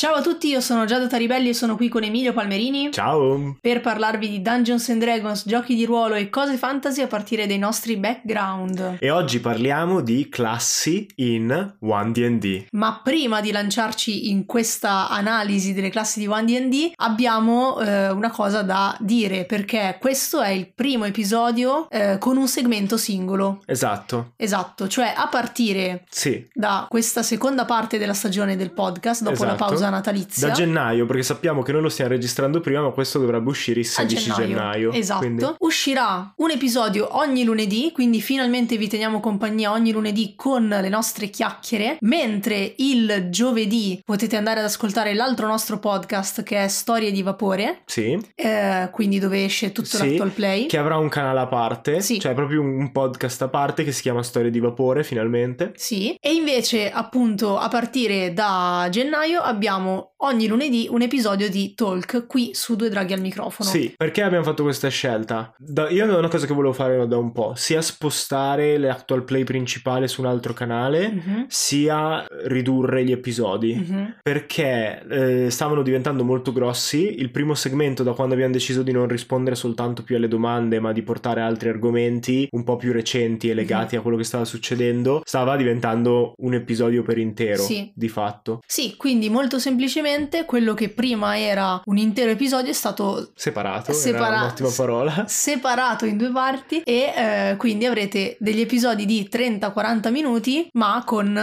Ciao a tutti, io sono Giada Taribelli e sono qui con Emilio Palmerini Ciao! per parlarvi di Dungeons and Dragons, giochi di ruolo e cose fantasy a partire dai nostri background. E oggi parliamo di classi in 1D&D. Ma prima di lanciarci in questa analisi delle classi di 1D&D abbiamo eh, una cosa da dire perché questo è il primo episodio eh, con un segmento singolo. Esatto, Esatto, cioè a partire sì. da questa seconda parte della stagione del podcast, dopo la Esatto. Pausa natalizia. Da gennaio, perché sappiamo che noi lo stiamo registrando prima, ma questo dovrebbe uscire il a 16 gennaio. Esatto. Quindi- Uscirà un episodio ogni lunedì, quindi finalmente vi teniamo compagnia ogni lunedì con le nostre chiacchiere, mentre il giovedì potete andare ad ascoltare l'altro nostro podcast che è Storie di Vapore, Sì, eh, quindi dove esce tutto Sì, l'actual play. che avrà un canale a parte, Sì. cioè proprio un podcast a parte che si chiama Storie di Vapore, finalmente. Sì, e invece appunto a partire da gennaio abbiamo ogni lunedì un episodio di Talk qui su Due Draghi al microfono. Sì, perché abbiamo fatto questa scelta? Da- io è una cosa che volevo fare da un po', sia spostare l'actual play principale su un altro canale, Mhm, sia ridurre gli episodi. mhm. perché eh, stavano diventando molto grossi. Il primo segmento, da quando abbiamo deciso di non rispondere soltanto più alle domande, ma di portare altri argomenti un po' più recenti e legati Mhm. a quello che stava succedendo, stava diventando un episodio per intero, Sì. di fatto. Sì, quindi molto semplicemente quello che prima era un intero episodio è stato Separato, Separa- un'ottima parola. separato in due parti e eh, quindi avrete degli episodi di 30-40 minuti ma con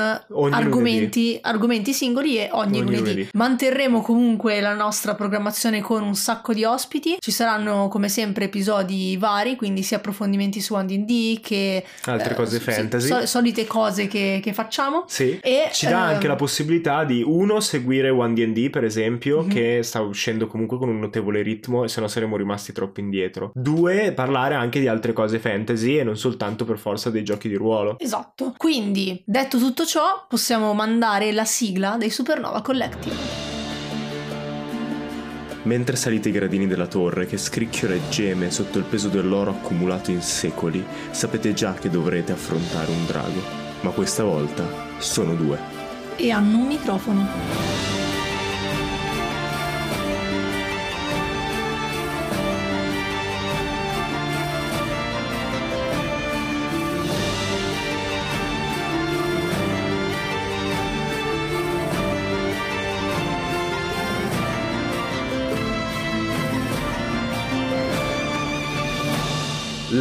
argomenti, argomenti singoli e ogni, Ogni lunedì. lunedì. Manterremo comunque la nostra programmazione con un sacco di ospiti, ci saranno come sempre episodi vari, quindi sia approfondimenti su 1D che Altre eh, cose fantasy. so- solite cose che, che facciamo. Sì. E, Ci dà anche ehm, la possibilità di uno seguire One D&D per esempio Mhm. che sta uscendo comunque con un notevole ritmo e se no saremmo rimasti troppo indietro. Due, parlare anche di altre cose fantasy e non soltanto per forza dei giochi di ruolo. Esatto. Quindi, detto tutto ciò, possiamo mandare la sigla dei Supernova Collective. Mentre salite i gradini della torre che scricchiola e geme sotto il peso dell'oro accumulato in secoli, sapete già che dovrete affrontare un drago. Ma questa volta sono due. E hanno un microfono.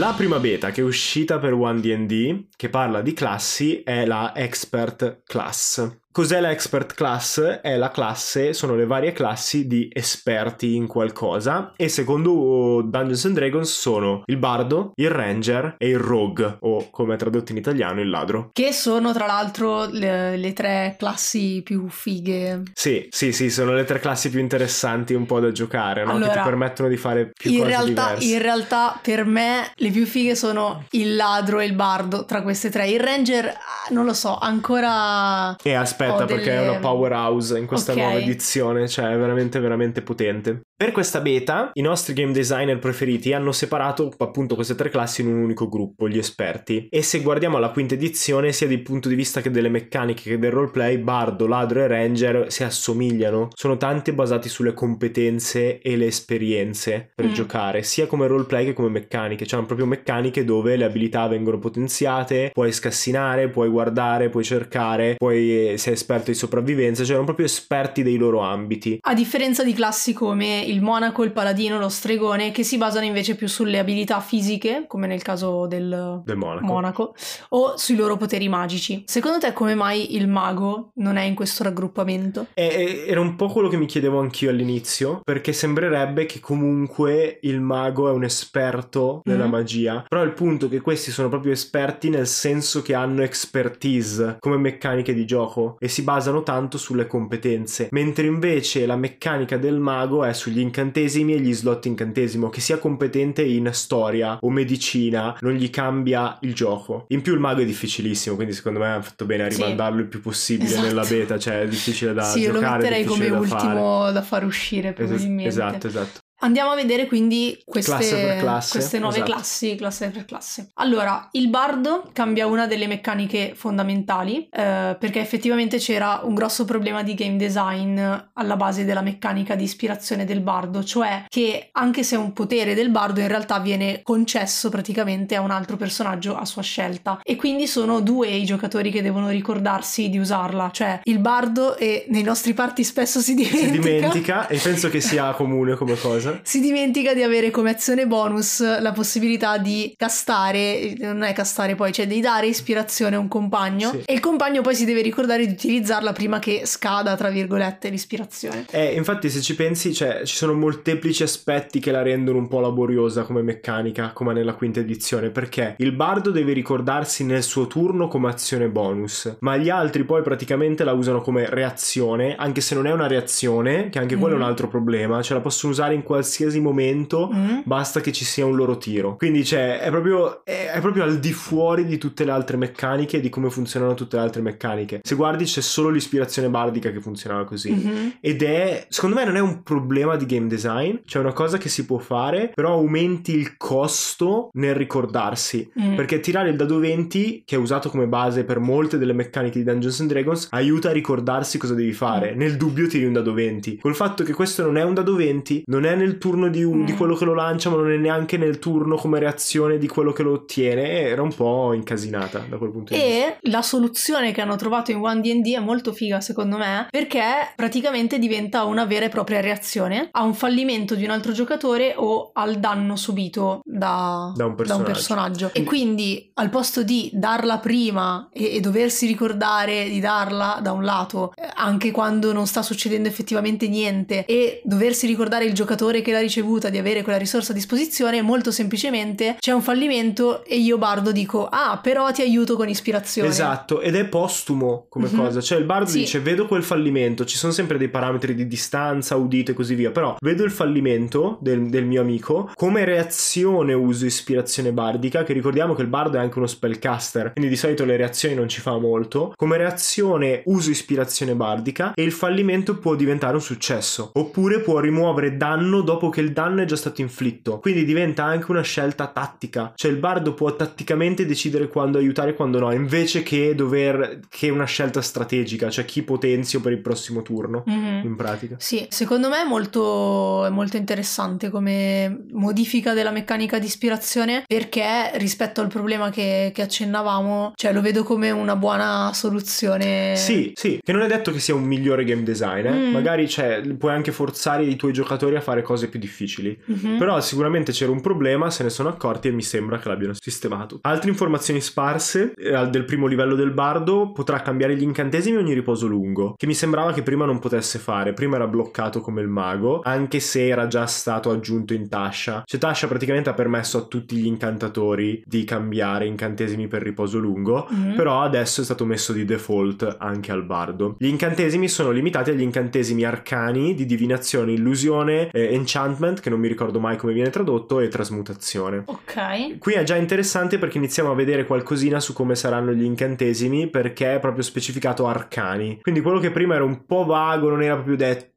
La prima beta che è uscita per One D&D, che parla di classi, è la Expert Class. Cos'è la Expert Class? È la classe, sono le varie classi di esperti in qualcosa e secondo Dungeons and Dragons sono il bardo, il ranger e il rogue, o come è tradotto in italiano il ladro. Che sono tra l'altro le, le tre classi più fighe. Sì, sì, sì, sono le tre classi più interessanti un po' da giocare, no? che Allora, ti permettono di fare più In cose realtà, diverse. in realtà, per me, le più fighe sono il ladro e il bardo tra queste tre. Il ranger, ah, non lo so, ancora. E aspetta, ho perché è delle- una powerhouse in questa Ok. nuova edizione, cioè è veramente, veramente potente. Per questa beta, i nostri game designer preferiti hanno separato appunto queste tre classi in un unico gruppo, gli esperti. E se guardiamo la quinta edizione, sia dal punto di vista che delle meccaniche che del roleplay, Bardo, Ladro e Ranger si assomigliano. Sono tanti basati sulle competenze e le esperienze per Mm. giocare, sia come roleplay che come meccaniche. Cioè, hanno proprio meccaniche dove le abilità vengono potenziate, puoi scassinare, puoi guardare, puoi cercare, puoi eh, sei esperto di sopravvivenza, cioè erano proprio esperti dei loro ambiti. A differenza di classi come il monaco, il paladino, lo stregone, che si basano invece più sulle abilità fisiche, come nel caso del Del monaco. monaco, o sui loro poteri magici. Secondo te come mai il mago non è in questo raggruppamento? E- e- era un po' quello che mi chiedevo anch'io all'inizio, perché sembrerebbe che comunque il mago è un esperto nella Mhm. magia, però il punto è che questi sono proprio esperti nel senso che hanno expertise come meccaniche di gioco e si basano tanto sulle competenze, mentre invece la meccanica del mago è sugli incantesimi e gli slot incantesimo, che sia competente in storia o medicina non gli cambia il gioco. In più il mago è difficilissimo, quindi secondo me hanno fatto bene a Sì. rimandarlo il più possibile Esatto. nella beta, cioè è difficile da sì, io lo giocare, metterei come da fare. ultimo da far uscire probabilmente. esatto, esatto. Andiamo a vedere quindi queste, Classe classe, queste nuove esatto. classi, classe per classe. Allora, il bardo cambia una delle meccaniche fondamentali eh, perché effettivamente c'era un grosso problema di game design alla base della meccanica di ispirazione del bardo, cioè che anche se è un potere del bardo in realtà viene concesso praticamente a un altro personaggio a sua scelta e quindi sono due i giocatori che devono ricordarsi di usarla, cioè il bardo e nei nostri party spesso si dimentica. Si dimentica e penso che sia comune come cosa. Si dimentica di avere come azione bonus la possibilità di castare, non è castare poi, cioè di dare ispirazione a un compagno Sì. e il compagno poi si deve ricordare di utilizzarla prima che scada, tra virgolette, l'ispirazione. Eh, infatti se ci pensi, cioè, ci sono molteplici aspetti che la rendono un po' laboriosa come meccanica, come nella quinta edizione, perché il bardo deve ricordarsi nel suo turno come azione bonus, ma gli altri poi praticamente la usano come reazione, anche se non è una reazione, che anche quello è un Mhm. altro problema, cioè la possono usare in qualsiasi momento, Mm? basta che ci sia un loro tiro. Quindi cioè, è proprio, è, è proprio al di fuori di tutte le altre meccaniche e di come funzionano tutte le altre meccaniche. Se guardi c'è solo l'ispirazione bardica che funzionava così. Mhm. Ed è, secondo me, non è un problema di game design, cioè una cosa che si può fare, però aumenti il costo nel ricordarsi. Mm. Perché tirare il dado 20, che è usato come base per molte delle meccaniche di Dungeons and Dragons, aiuta a ricordarsi cosa devi fare. Mm. Nel dubbio tiri un dado 20. Col fatto che questo non è un dado 20, non è nel turno di, un- Mm. di quello che lo lancia, ma non è neanche nel turno come reazione di quello che lo ottiene, era un po' incasinata da quel punto di vista. E la soluzione che hanno trovato in One D&D è molto figa secondo me perché praticamente diventa una vera e propria reazione a un fallimento di un altro giocatore o al danno subito da, Da un personaggio. E quindi al posto di darla prima e, e doversi ricordare di darla da un lato eh, anche quando non sta succedendo effettivamente niente e doversi ricordare il giocatore che l'ha ricevuta di avere quella risorsa a disposizione molto semplicemente c'è un fallimento e io bardo dico ah però ti aiuto con ispirazione Esatto, ed è postumo come Mhm. cosa. Cioè, il bardo Sì. dice: Vedo quel fallimento. Ci sono sempre dei parametri di distanza, udito e così via. Però vedo il fallimento del, del mio amico. Come reazione uso ispirazione bardica. Che ricordiamo che il bardo è anche uno spellcaster. Quindi di solito le reazioni non ci fa molto. Come reazione uso ispirazione bardica. E il fallimento può diventare un successo. Oppure può rimuovere danno dopo che il danno è già stato inflitto. Quindi diventa anche una scelta tattica. Cioè, il bardo può tatticamente decidere quando aiutare e quando no. Invece che dover. che una scelta strategica. Cioè, chi potenzio per il prossimo turno. Mhm. In pratica. Sì, secondo me è molto, è molto interessante come modifica della meccanica di ispirazione perché rispetto al problema che, che accennavamo, cioè lo vedo come una buona soluzione. Sì, sì, che non è detto che sia un migliore game design, eh. Mm. magari cioè, puoi anche forzare i tuoi giocatori a fare cose più difficili. Mhm. Però sicuramente c'era un problema, se ne sono accorti e mi sembra che l'abbiano sistemato. Altre informazioni sparse eh, del primo livello del bardo potrà cambiare gli incantesimi ogni riposo lungo, che mi sembrava che prima non potesse fare. Prima era bloccato come il mago, anche se era già stato aggiunto in Tasha. Cioè Tasha praticamente ha permesso a tutti gli incantatori di cambiare incantesimi per riposo lungo, Mhm. però adesso è stato messo di default anche al bardo. Gli incantesimi sono limitati agli incantesimi arcani di divinazione, illusione, eh, enchantment, che non mi ricordo mai come viene tradotto, e trasmutazione. Ok. Qui è già interessante perché iniziamo a vedere qualcosina su come saranno gli incantesimi perché è proprio specificato arcani. Quindi quello che prima era un po' vago, non era proprio detto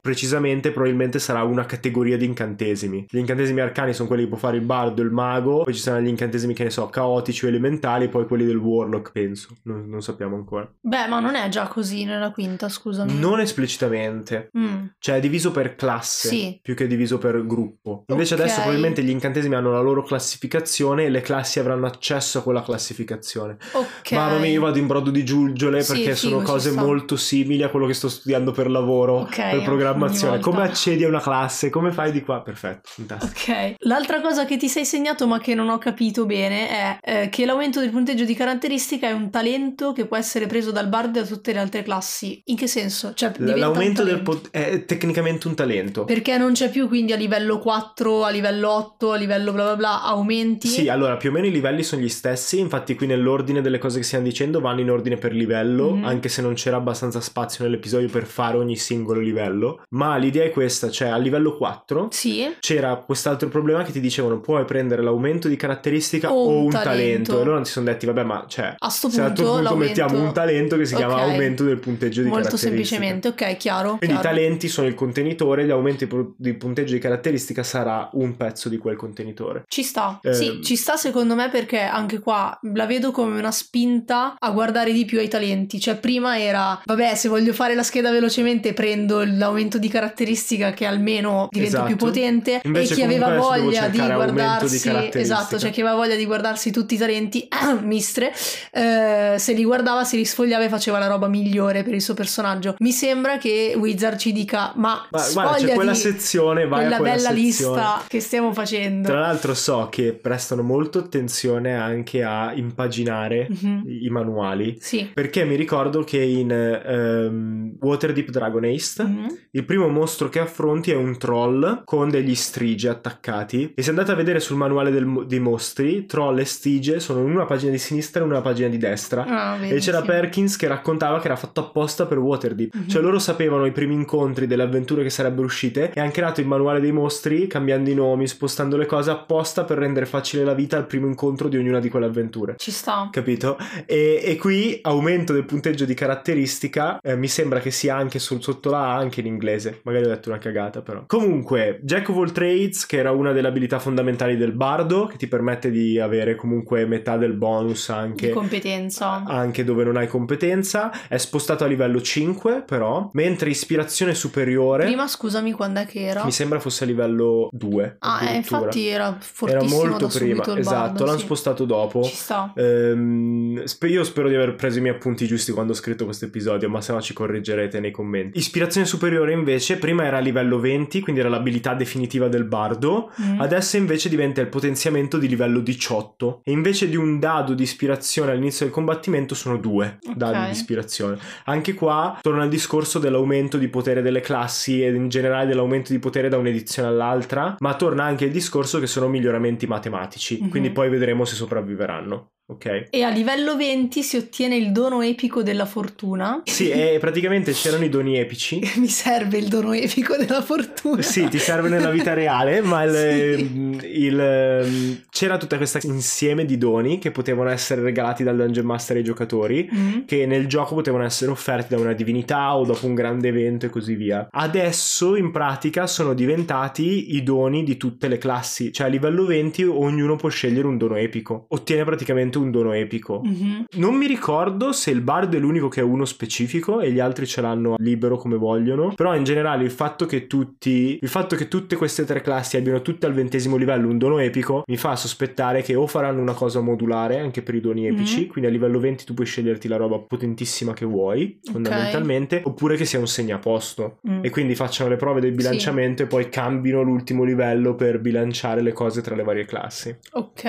precisamente, probabilmente sarà una categoria di incantesimi. Gli incantesimi arcani sono quelli che può fare il bardo, il mago, poi ci saranno gli incantesimi che ne so, caotici o elementali, poi quelli del warlock, penso. Non, non sappiamo ancora. Beh, ma non è già così nella quinta, scusami. Non esplicitamente. Mm. Cioè è diviso per classe Sì. più che diviso per gruppo. Invece Ok. adesso probabilmente gli incantesimi hanno la loro classificazione e le classi avranno accesso a quella classificazione. Ok. Mamma mia, io vado in brodo di giugole Sì, perché sono cose molto simili a quello che sto studiando per lavoro, Ok, per programmazione. Come accedi a una classe? Come fai di qua? Perfetto, fantastico. Ok, l'altra cosa che ti sei segnato ma che non ho capito bene è eh, che l'aumento del punteggio di caratteristica è un talento che può essere preso dal bardo da tutte le altre classi. In che senso? Cioè, L'aumento del pot- è tecnicamente un talento. Perché non c'è più quindi a livello 4, a livello 8, a livello bla bla bla, aumenti? Sì, allora più o meno i livelli sono gli stessi, infatti qui nell'ordine delle cose che stiamo dicendo vanno in ordine per livello, Mhm. anche se non c'era abbastanza spazio nell'episodio per fare ogni singolo livello livello, ma l'idea è questa, cioè a livello 4 Sì. c'era quest'altro problema che ti dicevano puoi prendere l'aumento di caratteristica O o, un talento. talento. e loro ti sono detti vabbè ma cioè A sto punto, punto l'aumento- mettiamo un talento che si chiama Ok. aumento del punteggio di Molto caratteristica semplicemente, ok, chiaro. quindi i chiaro. talenti sono il contenitore, pro- di punteggio di caratteristica sarà un pezzo di quel contenitore. Ci sta, Eh, sì, ci sta secondo me perché anche qua la vedo come una spinta a guardare di più ai talenti. Cioè, prima era, vabbè, se voglio fare la scheda velocemente prendo l'aumento di caratteristica che almeno divento Esatto. più potente Invece e chi aveva voglia di di guardarsi, caratteristica. esatto, cioè chi aveva voglia di guardarsi tutti i talenti, mistre, eh, se li guardava, se li sfogliava e faceva la roba migliore per il suo personaggio. Mi sembra che Wizard ci dica, ma, Ma guarda, c'è quella sezione, vai quella a quella bella sezione. lista che stiamo facendo. Tra l'altro so che prestano molto attenzione anche a impaginare Mhm. i manuali. Sì. Perché mi ricordo che in ehm, Waterdeep Dragon Ace Mhm. il primo mostro che affronti è un troll con degli strige attaccati. E se andate a vedere sul manuale del dei mostri, troll e strige sono in una pagina di sinistra e in una pagina di destra. Ah, vedi, E c'era sì. Perkins che raccontava che era fatto apposta per Waterdeep. Mhm. Cioè loro sapevano i primi incontri delle avventure che sarebbero uscite e hanno creato il manuale dei mostri cambiando i nomi, spostando le cose apposta per rendere facile la vita al primo incontro di ognuna di quelle avventure. Ci sta. Capito? E, e qui aumento del punteggio di caratteristica eh, mi sembra che sia anche sul- sotto la A anche in inglese. Magari ho detto una cagata però. Comunque, Jack of all Trades, che era una delle abilità fondamentali del bardo, che ti permette di avere comunque metà del bonus anche Di competenza. anche dove non hai competenza, è spostato a livello 5 però, mentre ispirazione superiore Prima scusami quando è che era. mi sembra fosse a livello 2. Ah, eh, infatti era era fortissimo molto da prima, il esatto, bardo, l'hanno sì. spostato dopo. Ci sta. Ehm, io spero di aver preso i miei appunti giusti quando ho scritto questo episodio, ma se no ci correggerete nei commenti. Ispirazione superiore invece, prima era a livello 20, quindi era l'abilità definitiva del bardo, Mm. Adesso invece diventa il potenziamento di livello 18 e invece di un dado di ispirazione all'inizio del combattimento sono due Ok. dadi di ispirazione. Anche qua torna al discorso dell'aumento di potere delle classi e in generale dell'aumento di potere da un'edizione all'altra, ma torna anche il discorso che sono miglioramenti matematici, Mhm. quindi poi vedremo se sopravviveranno. Ok? E a livello 20 si ottiene il dono epico della fortuna. Sì, e praticamente c'erano i doni epici. Mi serve il dono epico della fortuna. Sì, ti serve nella vita reale, ma il- Sì. il- c'era tutta questa insieme di doni che potevano essere regalati dal Dungeon Master ai giocatori. Mm. Che nel gioco potevano essere offerti da una divinità o dopo un grande evento e così via. Adesso in pratica sono diventati i doni di tutte le classi, cioè a livello 20 ognuno può scegliere un dono epico, ottiene praticamente un dono epico. Mhm. Non mi ricordo se il bardo è l'unico che è uno specifico e gli altri ce l'hanno libero come vogliono. Però in generale il fatto che tutti. Il fatto che tutte queste tre classi abbiano tutte al ventesimo livello un dono epico mi fa sospettare che o faranno una cosa modulare anche per i doni epici. Mhm. Quindi a livello 20 tu puoi sceglierti la roba potentissima che vuoi, fondamentalmente. Oppure che sia un segnaposto. Mm. E quindi facciano le prove del bilanciamento e poi cambino l'ultimo livello per bilanciare le cose tra le varie classi Ok.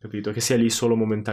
capito? Che sia lì solo momentaneamente.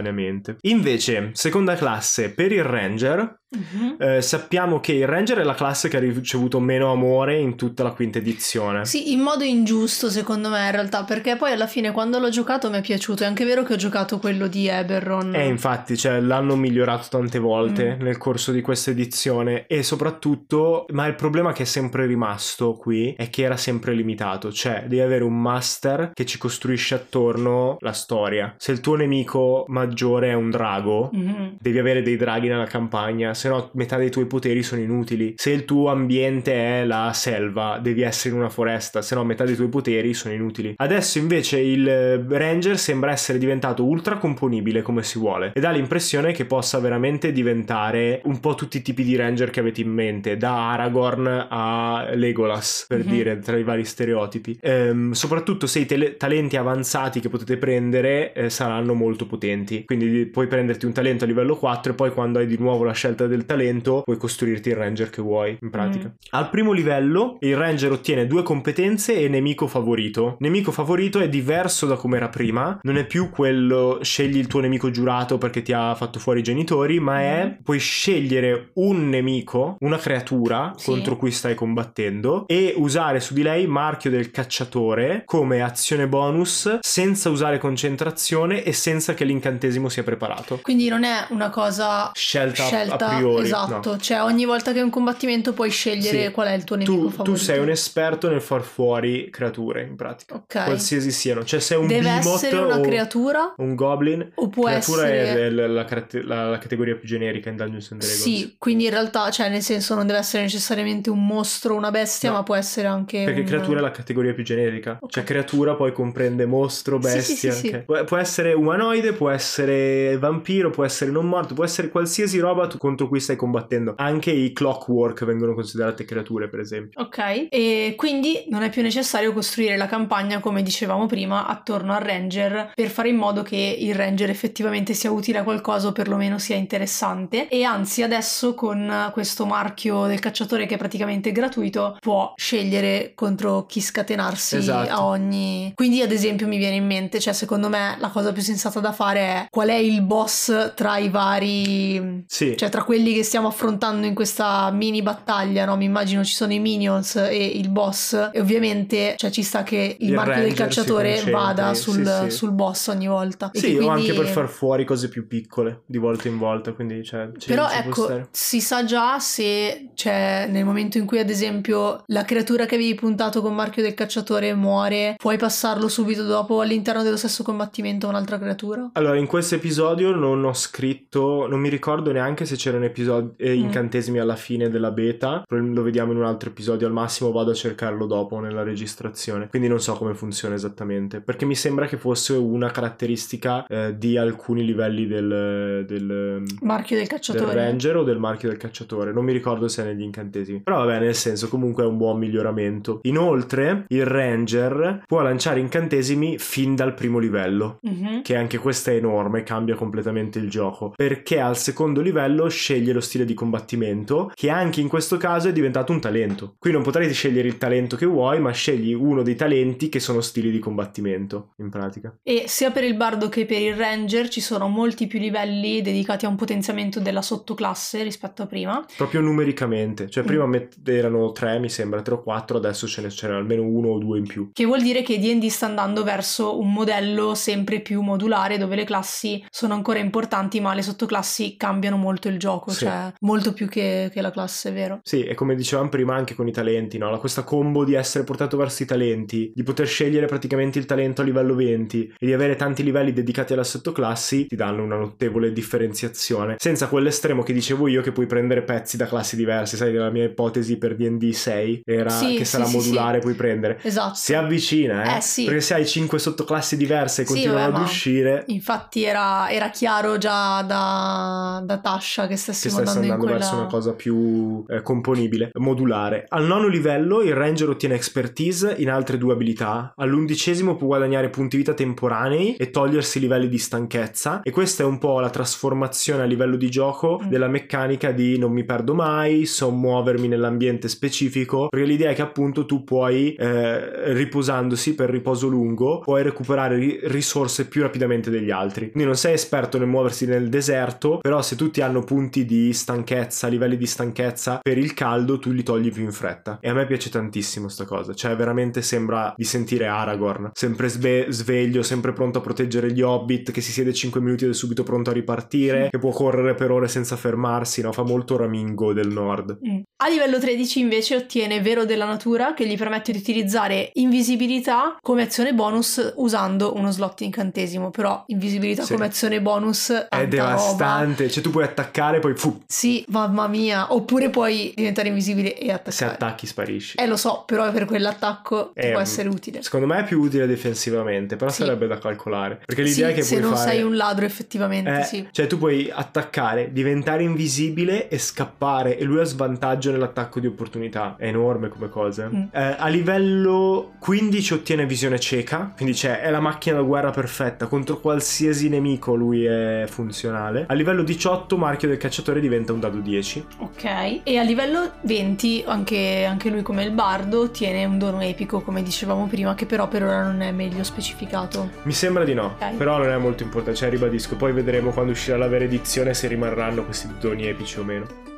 Invece, seconda classe, per il Ranger, Mhm. eh, sappiamo che il Ranger è la classe che ha ricevuto meno amore in tutta la quinta edizione. Sì, in modo ingiusto secondo me in realtà, perché poi alla fine quando l'ho giocato mi è piaciuto. È anche vero che ho giocato quello di Eberron. E infatti, cioè, l'hanno migliorato tante volte Mm. nel corso di questa edizione e soprattutto, ma il problema che è sempre rimasto qui è che era sempre limitato, cioè devi avere un master che ci costruisce attorno la storia. Se il tuo nemico maggiore è un drago, Mhm. devi avere dei draghi nella campagna, se no metà dei tuoi poteri sono inutili. Se il tuo ambiente è la selva, devi essere in una foresta, se no metà dei tuoi poteri sono inutili. Adesso invece il Ranger sembra essere diventato ultra componibile come si vuole e dà l'impressione che possa veramente diventare un po' tutti i tipi di Ranger che avete in mente, da Aragorn a Legolas, per Mhm. dire, tra i vari stereotipi. Ehm, soprattutto se i tele- talenti avanzati che potete prendere eh, saranno molto potenti, quindi puoi prenderti un talento a livello 4 e poi quando hai di nuovo la scelta del talento puoi costruirti il ranger che vuoi in pratica. Mm. Al primo livello il ranger ottiene due competenze e nemico favorito. Nemico favorito è diverso da come era prima, non è più quello scegli il tuo nemico giurato perché ti ha fatto fuori i genitori, ma è Mm. puoi scegliere un nemico, una creatura Sì. contro cui stai combattendo e usare su di lei marchio del cacciatore come azione bonus senza usare concentrazione e senza che l'incantesimo sia preparato. Quindi non è una cosa Scelta, Scelta a priori. esatto, no. cioè ogni volta che è un combattimento puoi scegliere Sì. qual è il tuo nemico Tu, favorito. tu sei un esperto nel far fuori creature, in pratica. Ok. Qualsiasi siano. Cioè, sei un Deve essere una o creatura un goblin. o può creatura essere... è la, la la- la categoria più generica in Dungeons and Dragons. Sì, quindi in realtà, cioè nel senso non deve essere necessariamente un mostro, una bestia, No. ma può essere anche Perché un... creatura è la categoria più generica. Ok. Cioè, creatura poi comprende mostro, bestia. sì, sì. ok. Può, può essere umanoide, può essere vampiro, può essere non morto, può essere qualsiasi roba tu- contro cui stai combattendo. Anche i clockwork vengono considerate creature, per esempio. Ok, e quindi non è più necessario costruire la campagna, come dicevamo prima, attorno al ranger per fare in modo che il ranger effettivamente sia utile a qualcosa o perlomeno sia interessante. E anzi, adesso con questo marchio del cacciatore che è praticamente gratuito, può scegliere contro chi scatenarsi Esatto. a ogni. Quindi, ad esempio, mi viene in mente, cioè, secondo me la cosa più sensata da fare è qual è il boss tra i vari Sì. cioè, tra quelli che stiamo affrontando in questa mini battaglia, no? Mi immagino ci sono i minions e il boss. E ovviamente, cioè, ci sta che il, Il marchio del cacciatore vada sì, sul, sì. sul boss ogni volta. E Sì, che o quindi- anche per far fuori cose più piccole di volta in volta, quindi cioè, ci- Però ecco, si sa già se, cioè, nel momento in cui, ad esempio, la creatura che avevi puntato con marchio del cacciatore muore, puoi passarlo subito dopo all'interno dello stesso combattimento a un'altra creatura? Allora, in questo episodio non ho scritto, non mi ricordo neanche se c'erano episodi, eh, Mm. incantesimi alla fine della beta, lo vediamo in un altro episodio, al massimo vado a cercarlo dopo nella registrazione, quindi non so come funziona esattamente, perché mi sembra che fosse una caratteristica eh, di alcuni livelli del, del, Marchio del del cacciatore. ranger o del marchio del cacciatore, non mi ricordo se è negli incantesimi, però vabbè, nel senso comunque è un buon miglioramento. Inoltre, il ranger può lanciare incantesimi fin dal primo livello Mhm. che anche questa è enorme, cambia completamente il gioco, perché al secondo livello sceglie lo stile di combattimento, che anche in questo caso è diventato un talento. Qui non potrai scegliere il talento che vuoi, ma scegli uno dei talenti che sono stili di combattimento, in pratica. E sia per il bardo che per il ranger ci sono molti più livelli dedicati a un potenziamento della sottoclasse rispetto a prima. Proprio numericamente, cioè Mm. prima met- erano tre, mi sembra, tre o quattro, adesso ce ne c'era almeno uno o due in più. Che vuol dire che D&D sta andando verso un modello sempre più modulare dove le classi sono ancora importanti ma le sottoclassi cambiano molto il gioco, Sì. cioè molto più che, che la classe, vero? Sì, e come dicevamo prima anche con i talenti, no? Questa combo di essere portato verso i talenti, di poter scegliere praticamente il talento a livello 20 e di avere tanti livelli dedicati alla sottoclassi, ti danno una notevole differenziazione. Senza quell'estremo che dicevo io che puoi prendere pezzi da classi diverse, sai, la mia ipotesi per D&D 6 era Sì, che sarà sì, modulare, puoi prendere. Esatto. Si avvicina, eh? Eh. Perché se hai 5 sottoclassi diverse e continuano vabbè, ad uscire, Infatti era, era chiaro già da, da Tasha che che stessimo stai andando in andando quella... verso una cosa più eh, componibile, modulare. Al nono livello il ranger ottiene expertise in altre due abilità. All'undicesimo può guadagnare punti vita temporanei e togliersi livelli di stanchezza. E questa è un po' la trasformazione a livello di gioco Mm. della meccanica di non mi perdo mai, so muovermi nell'ambiente specifico. Perché l'idea è che appunto tu puoi, eh, riposandosi per riposo lungo, puoi recuperare ri- risorse più rapidamente degli altri. Quindi non sei esperto nel muoversi nel deserto, però se tutti hanno punti di stanchezza, livelli di stanchezza per il caldo, tu li togli più in fretta. E a me piace tantissimo sta cosa, cioè veramente sembra di sentire Aragorn, sempre sve- sveglio, sempre pronto a proteggere gli hobbit, che si siede 5 minuti ed è subito pronto a ripartire, che può correre per ore senza fermarsi, no? Fa molto Ramingo del nord. Mm. A livello 13 invece ottiene Vero della Natura che gli permette di utilizzare invisibilità come azione bonus usando uno slot incantesimo, però invisibilità Sì. come azione bonus È tanta roba. devastante, cioè tu puoi attaccare poi fu, Sì, mamma mia, oppure puoi diventare invisibile e attaccare. se attacchi sparisci. Eh lo so, però per quell'attacco ti Eh, può essere utile. Secondo me è più utile defensivamente, però Sì. sarebbe da calcolare. Perché l'idea Sì, è che se non fare... sei un ladro effettivamente, Eh, sì. Cioè tu puoi attaccare, diventare invisibile e scappare e lui ha svantaggio nell'attacco di opportunità. È enorme come cosa. Mm. Eh, a livello 15 ottiene visione cieca, quindi c'è, è la macchina da guerra perfetta, contro qualsiasi nemico lui è funzionale. A livello 18 marchio del cacciatore diventa un dado 10. Ok, e a livello 20 anche, anche lui come il bardo ottiene un dono epico come dicevamo prima che però per ora non è meglio specificato. Mi sembra di no, Ok. però non è molto importante, cioè ribadisco, poi vedremo quando uscirà la vera edizione se rimarranno questi doni epici o meno.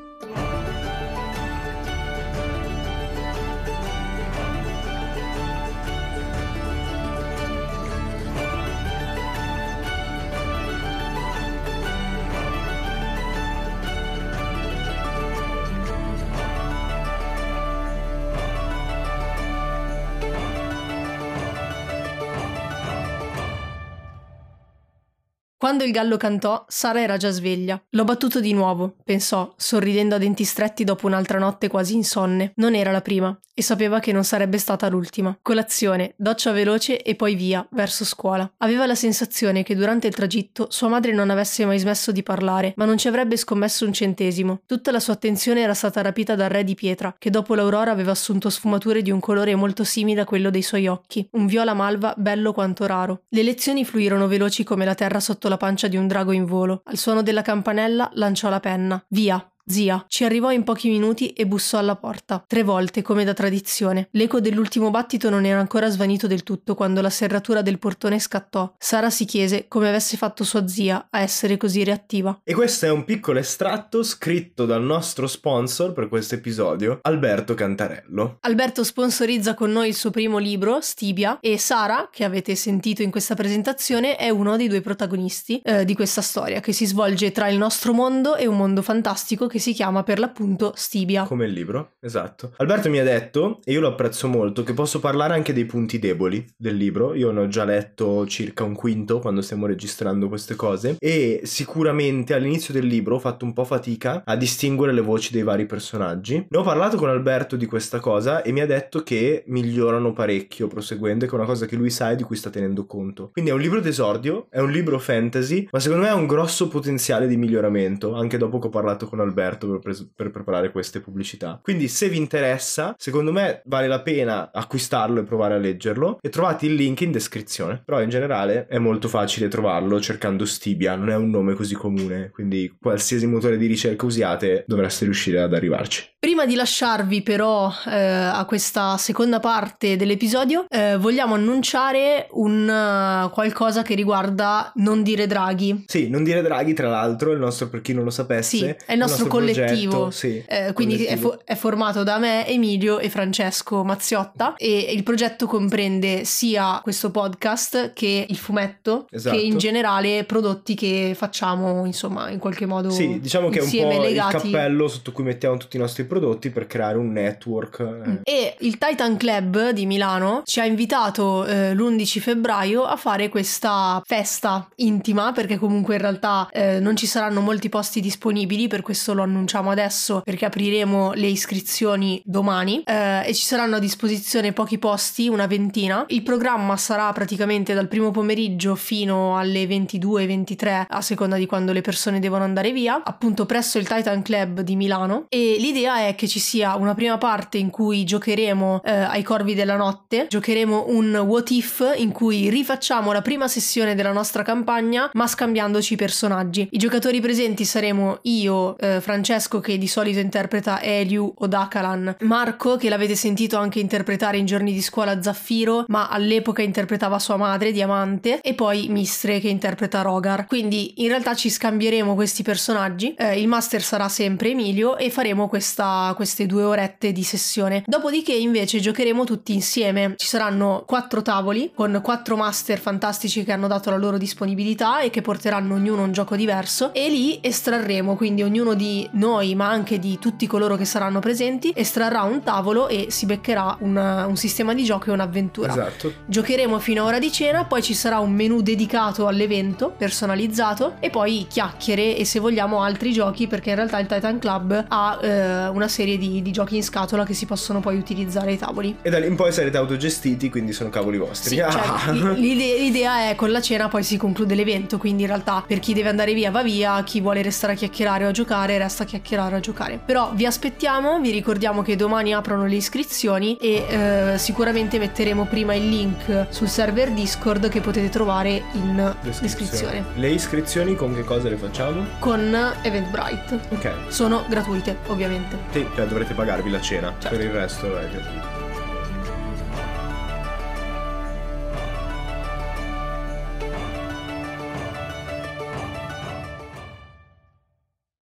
Quando il gallo cantò, Sara era già sveglia. L'ho battuto di nuovo, pensò, sorridendo a denti stretti dopo un'altra notte quasi insonne. Non era la prima, e sapeva che non sarebbe stata l'ultima. Colazione, doccia veloce e poi via, verso scuola. Aveva la sensazione che durante il tragitto sua madre non avesse mai smesso di parlare, ma non ci avrebbe scommesso un centesimo. Tutta la sua attenzione era stata rapita dal re di pietra, che dopo l'aurora aveva assunto sfumature di un colore molto simile a quello dei suoi occhi, un viola malva bello quanto raro. Le lezioni fluirono veloci come la terra sotto la pancia di un drago in volo. Al suono della campanella lanciò la penna. Via, Zia ci arrivò in pochi minuti e bussò alla porta, tre volte come da tradizione. L'eco dell'ultimo battito non era ancora svanito del tutto quando la serratura del portone scattò. Sara si chiese come avesse fatto sua zia a essere così reattiva. E questo è un piccolo estratto scritto dal nostro sponsor per questo episodio, Alberto Cantarello. Alberto sponsorizza con noi il suo primo libro, Stibia, e Sara, che avete sentito in questa presentazione, è uno dei due protagonisti eh, di questa storia, che si svolge tra il nostro mondo e un mondo fantastico che si chiama per l'appunto Stibia. Come il libro, esatto. Alberto mi ha detto, e io lo apprezzo molto, che posso parlare anche dei punti deboli del libro. Io ne ho già letto circa un quinto quando stiamo registrando queste cose e sicuramente all'inizio del libro ho fatto un po' fatica a distinguere le voci dei vari personaggi. Ne ho parlato con Alberto di questa cosa e mi ha detto che migliorano parecchio proseguendo, che è una cosa che lui sa e di cui sta tenendo conto. Quindi è un libro d'esordio, è un libro fantasy, ma secondo me ha un grosso potenziale di miglioramento, anche dopo che ho parlato con Alberto Alberto per, per, preparare queste pubblicità. Quindi se vi interessa, secondo me vale la pena acquistarlo e provare a leggerlo e trovate il link in descrizione. Però in generale è molto facile trovarlo cercando Stibia, non è un nome così comune, quindi qualsiasi motore di ricerca usiate dovreste riuscire ad arrivarci. Prima di lasciarvi però eh, a questa seconda parte dell'episodio, eh, vogliamo annunciare un uh, qualcosa che riguarda Non dire Draghi. Sì, Non dire Draghi, tra l'altro, il nostro, per chi non lo sapesse, sì, è il nostro, collettivo. Sì, eh, quindi collettivo. È, fo- è, formato da me, Emilio e Francesco Mazziotta e il progetto comprende sia questo podcast che il fumetto, esatto. che in generale prodotti che facciamo, insomma, in qualche modo. Sì, diciamo che è un po' legati... il cappello sotto cui mettiamo tutti i nostri prodotti per creare un network. Eh. Mm. E il Titan Club di Milano ci ha invitato eh, l'11 febbraio a fare questa festa intima perché comunque in realtà eh, non ci saranno molti posti disponibili, per questo lo annunciamo adesso perché apriremo le iscrizioni domani eh, e ci saranno a disposizione pochi posti, una ventina. Il programma sarà praticamente dal primo pomeriggio fino alle 22-23 a seconda di quando le persone devono andare via, appunto presso il Titan Club di Milano e l'idea è che ci sia una prima parte in cui giocheremo eh, ai Corvi della Notte, giocheremo un What If in cui rifacciamo la prima sessione della nostra campagna ma scambiandoci i personaggi. I giocatori presenti saremo io, eh, Francesco che di solito interpreta Eliu o Dakalan, Marco che l'avete sentito anche interpretare in giorni di scuola Zaffiro ma all'epoca interpretava sua madre Diamante e poi Mistre che interpreta Rogar. Quindi in realtà ci scambieremo questi personaggi, eh, il master sarà sempre Emilio e faremo questa queste due orette di sessione. Dopodiché invece giocheremo tutti insieme. Ci saranno quattro tavoli con quattro master fantastici che hanno dato la loro disponibilità e che porteranno ognuno un gioco diverso e lì estrarremo, quindi ognuno di noi ma anche di tutti coloro che saranno presenti estrarrà un tavolo e si beccherà un, un sistema di gioco e un'avventura. Esatto. Giocheremo fino a ora di cena, poi ci sarà un menu dedicato all'evento, personalizzato e poi chiacchiere e se vogliamo altri giochi perché in realtà il Titan Club ha eh, una una serie di, di, giochi in scatola che si possono poi utilizzare ai tavoli. E da lì in poi sarete autogestiti, quindi sono cavoli vostri. Sì, ah. cioè, l'idea, l'idea è con la cena poi si conclude l'evento, quindi in realtà per chi deve andare via va via, chi vuole restare a chiacchierare o a giocare resta chiacchierare o a giocare. Però vi aspettiamo, vi ricordiamo che domani aprono le iscrizioni e eh, sicuramente metteremo prima il link sul server Discord che potete trovare in descrizione. Le iscrizioni con che cosa le facciamo? Con Eventbrite. Ok. Sono gratuite, ovviamente. Sì, cioè dovrete pagarvi la cena, certo. per il resto è gratuito.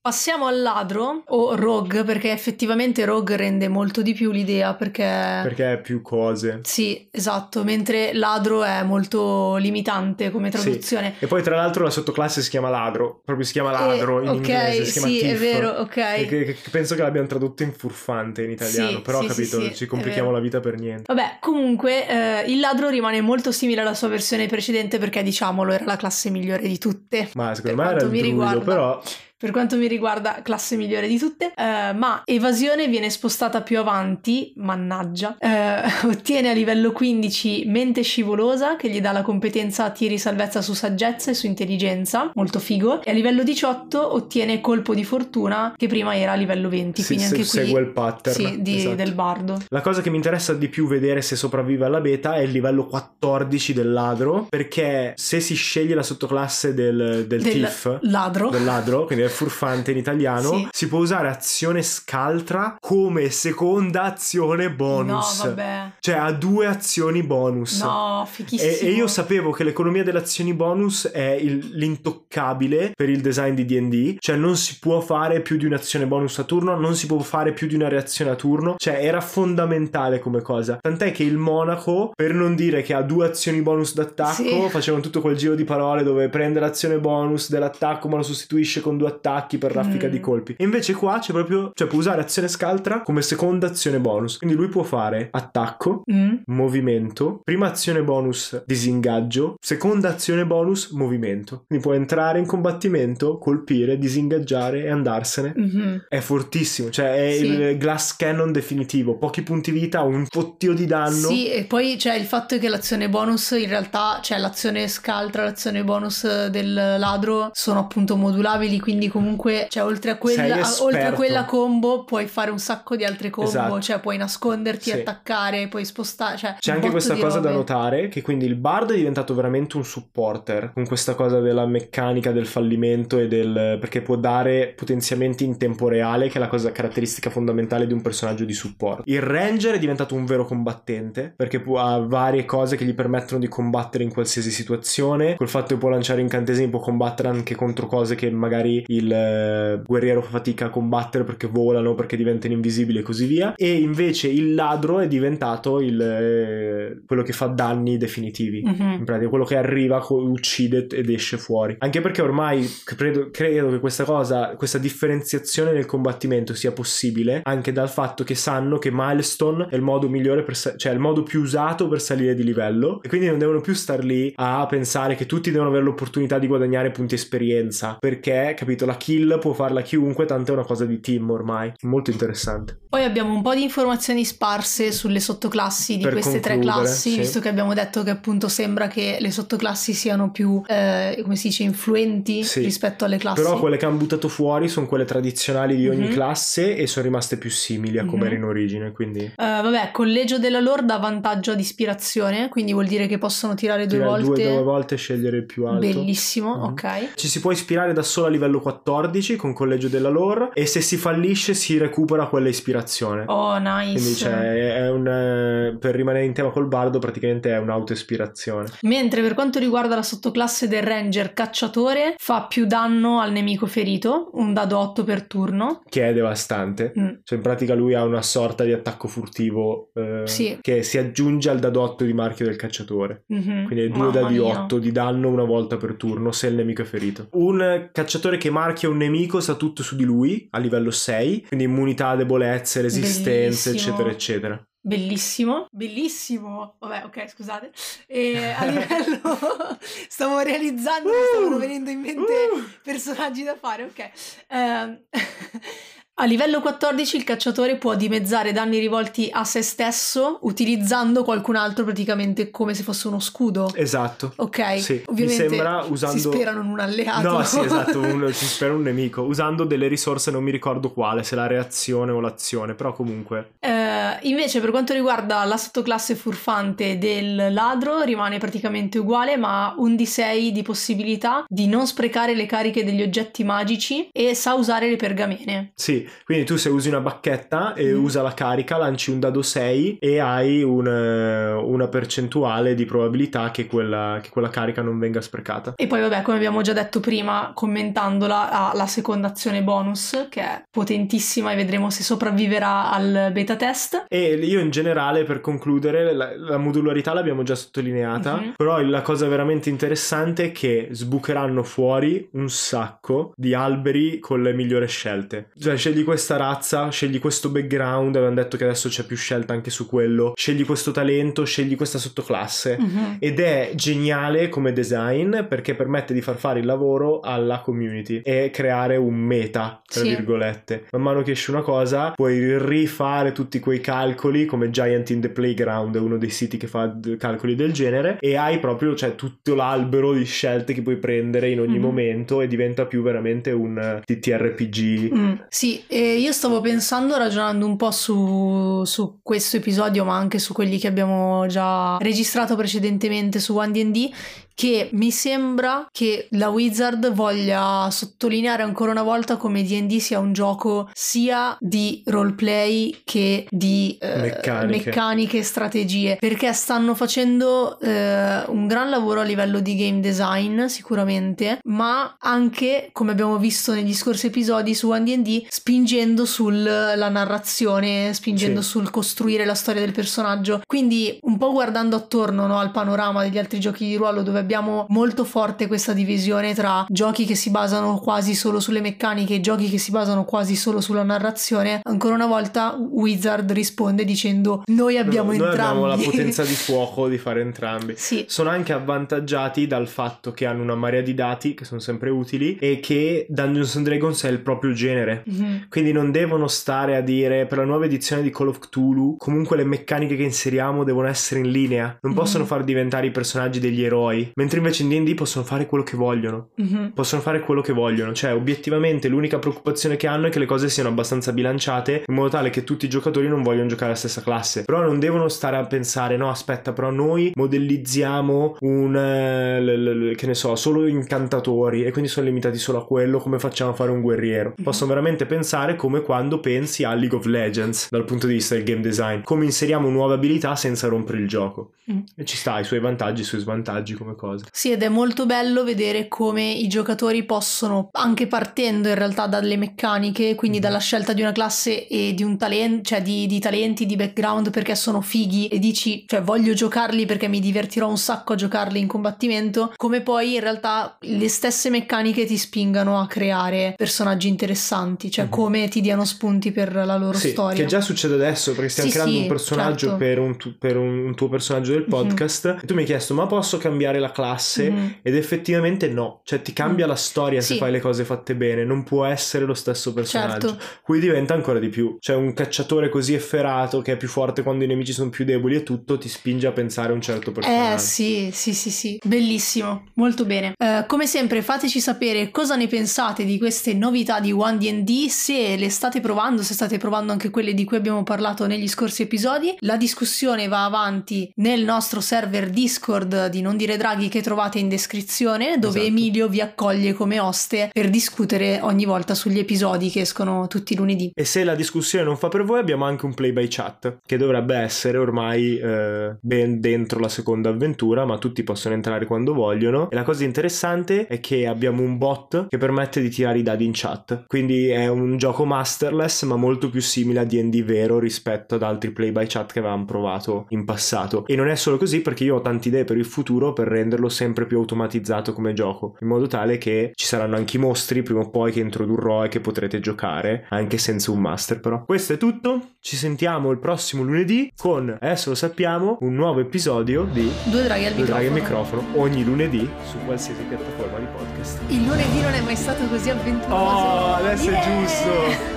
Passiamo al ladro o rogue, perché effettivamente rogue rende molto di più l'idea perché... Perché è più cose. Sì, esatto, mentre ladro è molto limitante come traduzione. Sì. E poi tra l'altro la sottoclasse si chiama ladro, proprio si chiama ladro eh, in ok, inglese, si chiama sì, thief. è vero, ok. Che penso che l'abbiano tradotto in furfante in italiano, Sì, però sì, capito, sì, ci complichiamo la vita per niente. Vabbè, comunque eh, il ladro rimane molto simile alla sua versione precedente perché diciamolo era la classe migliore di tutte. Ma secondo me era il druido, riguarda- però Per quanto mi riguarda, classe migliore di tutte, eh, ma evasione viene spostata più avanti, mannaggia, eh, ottiene a livello 15 mente scivolosa che gli dà la competenza a tiri salvezza su saggezza e su intelligenza, molto figo, e a livello 18 ottiene colpo di fortuna che prima era a livello 20, si, quindi se- anche qui segue il pattern. sì, di- esatto. del bardo. La cosa che mi interessa di più vedere se sopravvive alla beta è il livello 14 del ladro, perché se si sceglie la sottoclasse del, del, Del thief, ladro. del ladro, quindi è furfante in italiano, Sì. si può usare azione scaltra come seconda azione bonus. No, vabbè. Cioè ha due azioni bonus. No, E, fichissimo. e io sapevo che l'economia delle azioni bonus è il- l'intoccabile per il design di DD, cioè non si può fare più di un'azione bonus a turno, non si può fare più di una reazione a turno, cioè era fondamentale come cosa. Tant'è che il Monaco, per non dire che ha due azioni bonus d'attacco, Sì. facevano tutto quel giro di parole dove prende l'azione bonus dell'attacco ma lo sostituisce con due attacchi per raffica Mm. di colpi. E invece qua c'è proprio, cioè può usare azione scaltra come seconda azione bonus. Quindi lui può fare attacco, Mm. movimento, prima azione bonus disingaggio, seconda azione bonus movimento. Quindi può entrare in combattimento, colpire, disingaggiare e andarsene. Mhm. È fortissimo, cioè è Sì. il glass cannon definitivo, pochi punti vita, un fottio di danno. Sì, e poi c'è il fatto che l'azione bonus in realtà, cioè l'azione scaltra, l'azione bonus del ladro sono appunto modulabili, quindi comunque, cioè oltre a quella, oltre a quella combo puoi fare un sacco di altre combo, Esatto. cioè puoi nasconderti, Sì. attaccare, puoi spostare, cioè C'è anche questa cosa da robe. notare, che quindi il bardo è diventato veramente un supporter, con questa cosa della meccanica del fallimento e del... perché può dare potenziamenti in tempo reale, che è la cosa caratteristica fondamentale di un personaggio di supporto. Il ranger è diventato un vero combattente, perché può- ha varie cose che gli permettono di combattere in qualsiasi situazione, col fatto che può lanciare incantesimi, può combattere anche contro cose che magari il eh, guerriero fa fatica a combattere perché volano, perché diventano invisibili e così via. E invece il ladro è diventato il, eh, quello che fa danni definitivi. Mhm. In pratica, quello che arriva, uccide ed esce fuori. Anche perché ormai credo, credo che questa cosa, questa differenziazione nel combattimento sia possibile anche dal fatto che sanno che Milestone è il modo migliore per sa- cioè il modo più usato per salire di livello e quindi non devono più star lì a pensare che tutti devono avere l'opportunità di guadagnare punti esperienza perché, capito, la kill può farla chiunque, tanto è una cosa di team ormai. Molto interessante. Poi abbiamo un po' di informazioni sparse sulle sottoclassi di Per queste tre classi, sì. visto che abbiamo detto che appunto sembra che le sottoclassi siano più, eh, come si dice, influenti Sì. rispetto alle classi. Però quelle che hanno buttato fuori sono quelle tradizionali di ogni Mhm. classe e sono rimaste più simili a come Mhm. era in origine, quindi Eh, vabbè, collegio della lore dà vantaggio ad ispirazione, quindi vuol dire che possono tirare due tirare volte. due, due volte e scegliere il più alto. Bellissimo, Mhm. ok. Ci si può ispirare da solo a livello 14 con collegio della lore e se si fallisce si recupera quella ispirazione. Oh, nice. Quindi c'è, è un, eh, per rimanere in tema col bardo praticamente è un'autoispirazione. Mentre per quanto riguarda la sottoclasse del ranger cacciatore, fa più danno al nemico ferito, un dado 8 per turno. Che è devastante. Mm. Cioè in pratica lui ha una sorta di attacco furtivo eh, Sì. che si aggiunge al dado 8 di marchio del cacciatore. Mhm. Quindi è due Mamma dadi mia. 8 di danno una volta per turno se il nemico è ferito. Un cacciatore che marchia un nemico sa tutto su di lui a livello 6, quindi immunità, debolezze, resistenze, Bellissimo. eccetera, eccetera. Bellissimo, bellissimo. Vabbè, ok, scusate. E a livello stavo realizzando che stavano venendo in mente Uh! personaggi da fare, ok. Ehm, A livello 14 il cacciatore può dimezzare danni rivolti a se stesso utilizzando qualcun altro praticamente come se fosse uno scudo. Esatto. Ok, Sì, mi ovviamente sembra usando- si sperano un alleato. No, sì, esatto, un, si spera un nemico, usando delle risorse, non mi ricordo quale, se la reazione o l'azione, però comunque... Eh, invece, per quanto riguarda la sottoclasse furfante del ladro, rimane praticamente uguale, ma ha un D6 di possibilità di non sprecare le cariche degli oggetti magici e sa usare le pergamene. Sì, quindi tu se usi una bacchetta e Mm. usa la carica, lanci un dado 6 e hai un, eh, una percentuale di probabilità che quella, che quella carica non venga sprecata. E poi vabbè, come abbiamo già detto prima, commentandola, ha la seconda azione bonus, che è potentissima e vedremo se sopravviverà al beta test. E io in generale, per concludere, la, la modularità l'abbiamo già sottolineata, Mhm. però la cosa veramente interessante è che sbucheranno fuori un sacco di alberi con le migliori scelte. Cioè, scegli questa razza, scegli questo background, abbiamo detto che adesso c'è più scelta anche su quello, scegli questo talento, scegli questa sottoclasse. Mhm. Ed è geniale come design perché permette di far fare il lavoro alla community e creare un meta, tra Sì. virgolette. Man mano che esce una cosa, puoi rifare tutti quei calcoli come Giant in the Playground, è uno dei siti che fa calcoli del genere, e hai proprio cioè, tutto l'albero di scelte che puoi prendere in ogni Mhm. momento e diventa più veramente un eh, TTRPG. Mm, sì, e io stavo pensando, ragionando un po' su, su questo episodio, ma anche su quelli che abbiamo già registrato precedentemente su One D&D, che mi sembra che la Wizard voglia sottolineare ancora una volta come D&D sia un gioco sia di roleplay che di eh, Meccaniche. meccaniche e strategie, perché stanno facendo eh, un gran lavoro a livello di game design sicuramente, ma anche, come abbiamo visto negli scorsi episodi su One D&D, spingendo sulla narrazione, spingendo Sì. sul costruire la storia del personaggio. Quindi un po' guardando attorno no, al panorama degli altri giochi di ruolo dove abbiamo molto forte questa divisione tra giochi che si basano quasi solo sulle meccaniche e giochi che si basano quasi solo sulla narrazione, ancora una volta Wizard risponde dicendo noi abbiamo Noi entrambi. abbiamo la potenza di fuoco di fare entrambi. sì. sono anche avvantaggiati dal fatto che hanno una marea di dati che sono sempre utili e che Dungeons and Dragons è il proprio genere. Mhm. Quindi non devono stare a dire per la nuova edizione di Call of Cthulhu comunque le meccaniche che inseriamo devono essere in linea, non Mhm. possono far diventare i personaggi degli eroi, mentre invece in D&D possono fare quello che vogliono. Mhm. Possono fare quello che vogliono, cioè obiettivamente l'unica preoccupazione che hanno è che le cose siano abbastanza bilanciate in modo tale che tutti i giocatori non vogliono giocare la stessa classe. Però non devono stare a pensare, no aspetta, però noi modellizziamo un, eh, l- l- che ne so, solo incantatori e quindi sono limitati solo a quello, come facciamo a fare un guerriero. Mhm. Possono veramente pensare come quando pensi a League of Legends dal punto di vista del game design, come inseriamo nuove abilità senza rompere il gioco. Mm. E ci sta, i suoi vantaggi, i suoi svantaggi come cosa. Sì, ed è molto bello vedere come i giocatori possono, anche partendo in realtà dalle meccaniche, quindi Mhm. dalla scelta di una classe e di un talento, cioè di, di talenti, di background perché sono fighi e dici, cioè voglio giocarli perché mi divertirò un sacco a giocarli in combattimento, come poi in realtà le stesse meccaniche ti spingano a creare personaggi interessanti, cioè Mhm. come ti diano spunti per la loro Sì, storia. che già succede adesso perché stiamo Sì, creando sì, un personaggio certo. per, un, tu- per un- tuo personaggio del Mhm. podcast e tu mi hai chiesto ma posso cambiare la classe? Mhm. Ed effettivamente no, cioè ti cambia Mm. la storia se Sì. fai le cose fatte bene, non può essere lo stesso personaggio. Certo. Qui diventa ancora di più, cioè un cacciatore così efferato che è più forte quando i nemici sono più deboli e tutto ti spinge a pensare a un certo personaggio. Eh sì, sì, sì, sì, bellissimo, molto bene. Eh, come sempre fateci sapere cosa ne pensate di queste novità di One D&D, se le state provando, se state provando anche quelle di cui abbiamo parlato negli scorsi episodi. La discussione va avanti nel nostro server Discord di Non Dire Draghi che trovate in descrizione, dove Esatto. Emilio vi accoglie come oste per discutere ogni volta sugli episodi che escono tutti i lunedì. E se la discussione non fa per voi, abbiamo anche un play by chat che dovrebbe essere ormai eh, ben dentro la seconda avventura, ma tutti possono entrare quando vogliono. E la cosa interessante è che abbiamo un bot che permette di tirare i dadi in chat. Quindi è un gioco masterless, ma molto più simile a DD vero rispetto ad altri play by chat che avevamo provato in passato. E non è solo così, perché io ho tante idee per il futuro per renderlo sempre più automatizzato come gioco, in modo tale che ci saranno anche i mostri prima o poi che introdurrò e che potrete giocare anche senza un master però. Questo è tutto, ci sentiamo il prossimo lunedì con, adesso lo sappiamo, un nuovo episodio di Due draghi al Due Draghi microfono. al microfono ogni lunedì su qualsiasi piattaforma di podcast. Il lunedì non è mai stato così avventuroso. Oh, adesso Yeah! è giusto!